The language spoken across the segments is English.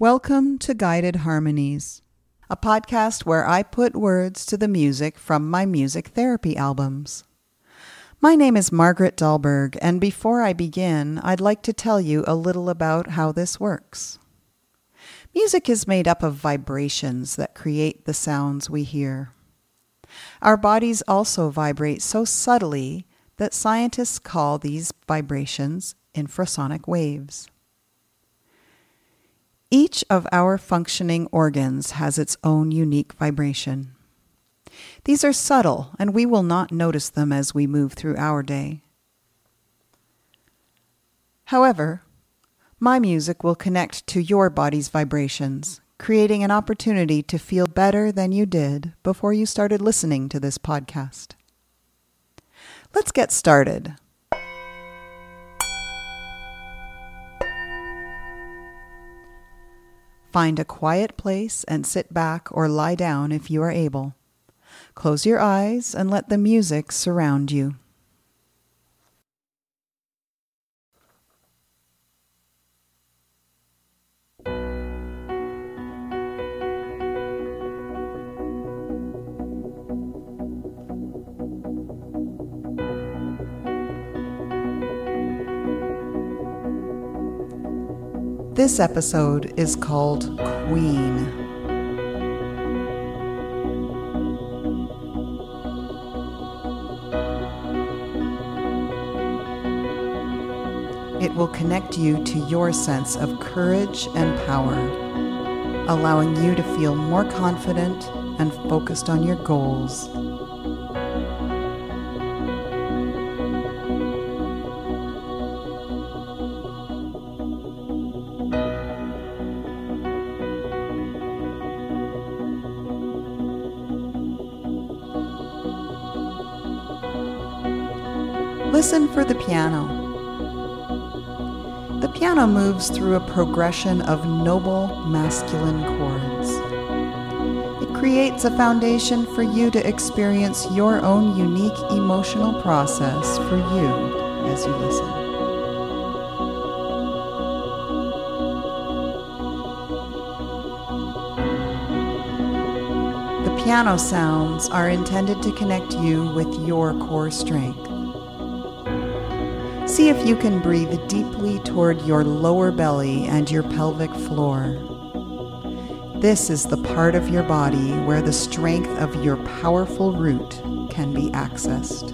Welcome to Guided Harmonies, a podcast where I put words to the music from my music therapy albums. My name is Margaret Dahlberg, and before I begin, I'd like to tell you a little about how this works. Music is made up of vibrations that create the sounds we hear. Our bodies also vibrate so subtly that scientists call these vibrations infrasonic waves. Each of our functioning organs has its own unique vibration. These are subtle, and we will not notice them as we move through our day. However, my music will connect to your body's vibrations, creating an opportunity to feel better than you did before you started listening to this podcast. Let's get started. Find a quiet place and sit back or lie down if you are able. Close your eyes and let the music surround you. This episode is called Queen. It will connect you to your sense of courage and power, allowing you to feel more confident and focused on your goals. Listen for the piano. The piano moves through a progression of noble masculine chords. It creates a foundation for you to experience your own unique emotional process for you as you listen. The piano sounds are intended to connect you with your core strength. See if you can breathe deeply toward your lower belly and your pelvic floor. This is the part of your body where the strength of your powerful root can be accessed.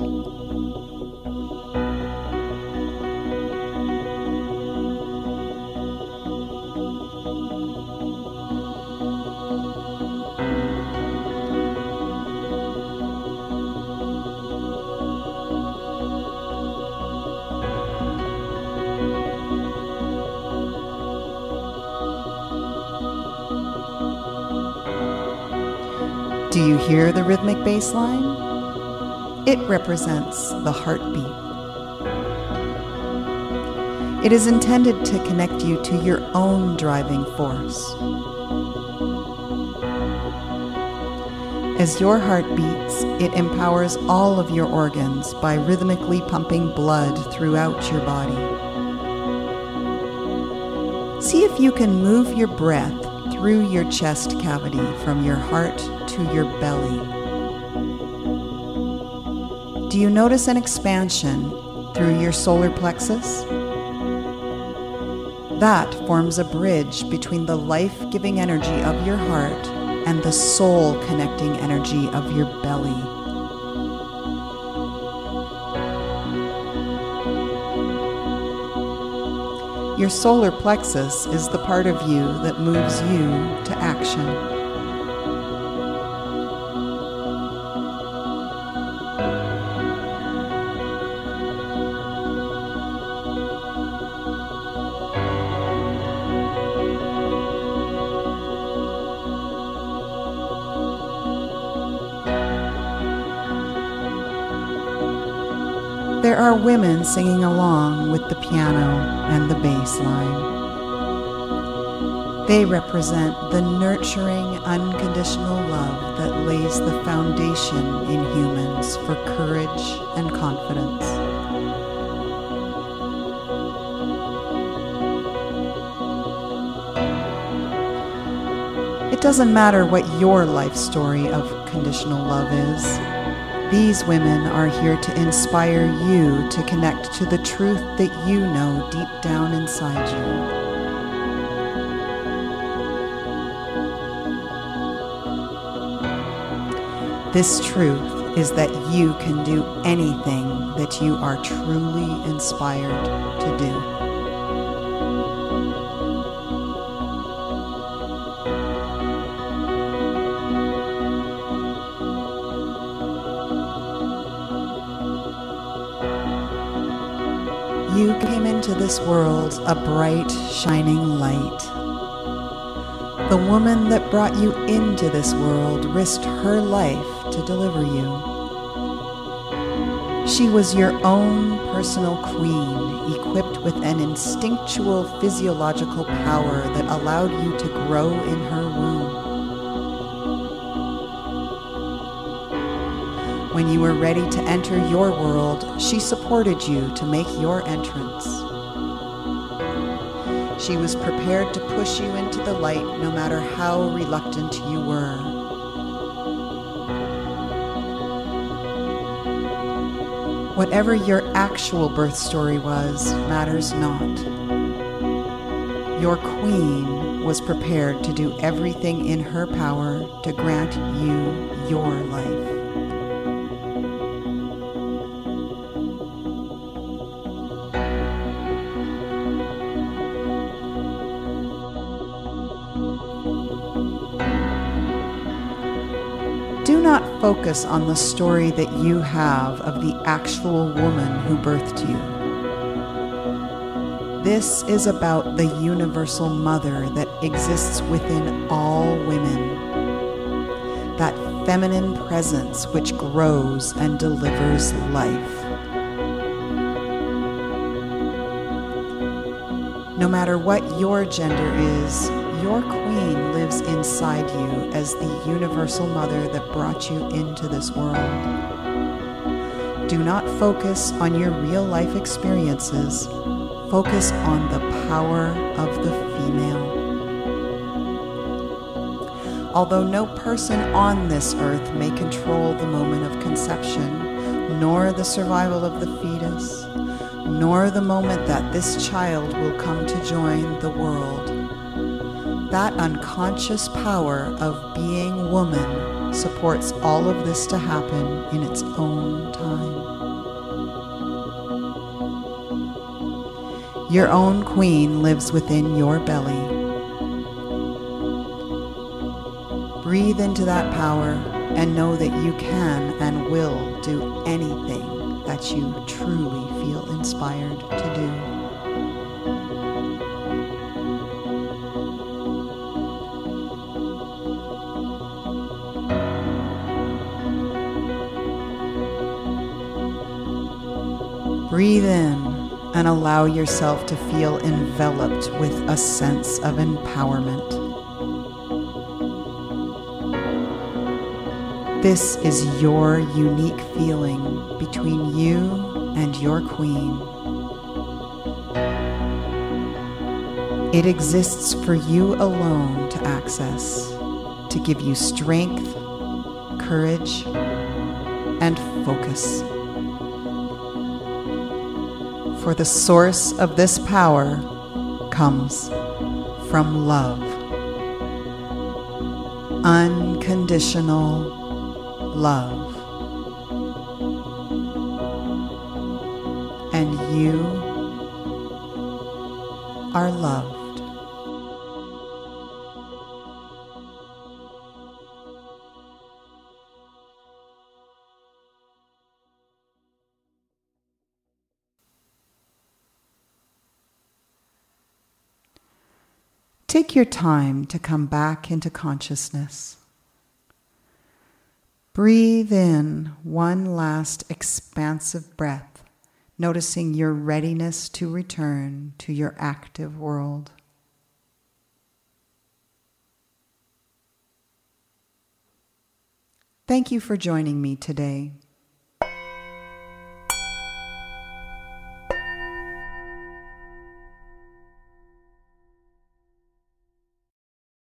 Do you hear the rhythmic bass line? It represents the heartbeat. It is intended to connect you to your own driving force. As your heart beats, it empowers all of your organs by rhythmically pumping blood throughout your body. See if you can move your breath through your chest cavity from your heart to your belly. Do you notice an expansion through your solar plexus? That forms a bridge between the life giving energy of your heart and the soul connecting energy of your belly. Your solar plexus is the part of you that moves you to action. Are women singing along with the piano and the bass line. They represent the nurturing, unconditional love that lays the foundation in humans for courage and confidence. It doesn't matter what your life story of conditional love is. These women are here to inspire you to connect to the truth that you know deep down inside you. This truth is that you can do anything that you are truly inspired to do. You came into this world a bright, shining light the woman that brought you into this world risked her life to deliver you. She was your own personal queen, equipped with an instinctual physiological power that allowed you to grow in her womb. When you were ready to enter your world, she supported you to make your entrance. She was prepared to push you into the light no matter how reluctant you were. Whatever your actual birth story was matters not. Your queen was prepared to do everything in her power to grant you your life. Focus on the story that you have of the actual woman who birthed you. This is about the universal mother that exists within all women. That feminine presence which grows and delivers life. No matter what your gender is, your queen lives inside you as the universal mother that brought you into this world. Do not focus on your real life experiences, focus on the power of the female. Although no person on this earth may control the moment of conception, nor the survival of the fetus, nor the moment that this child will come to join the world, that unconscious power of being woman supports all of this to happen in its own time. Your own queen lives within your belly. Breathe into that power and know that you can and will do anything that you truly feel inspired to do. Breathe in and allow yourself to feel enveloped with a sense of empowerment. This is your unique feeling between you and your queen. It exists for you alone to access, to give you strength, courage, and focus for the source of this power comes from love. Unconditional love. And you are loved. Take your time to come back into consciousness. Breathe in one last expansive breath, noticing your readiness to return to your active world. Thank you for joining me today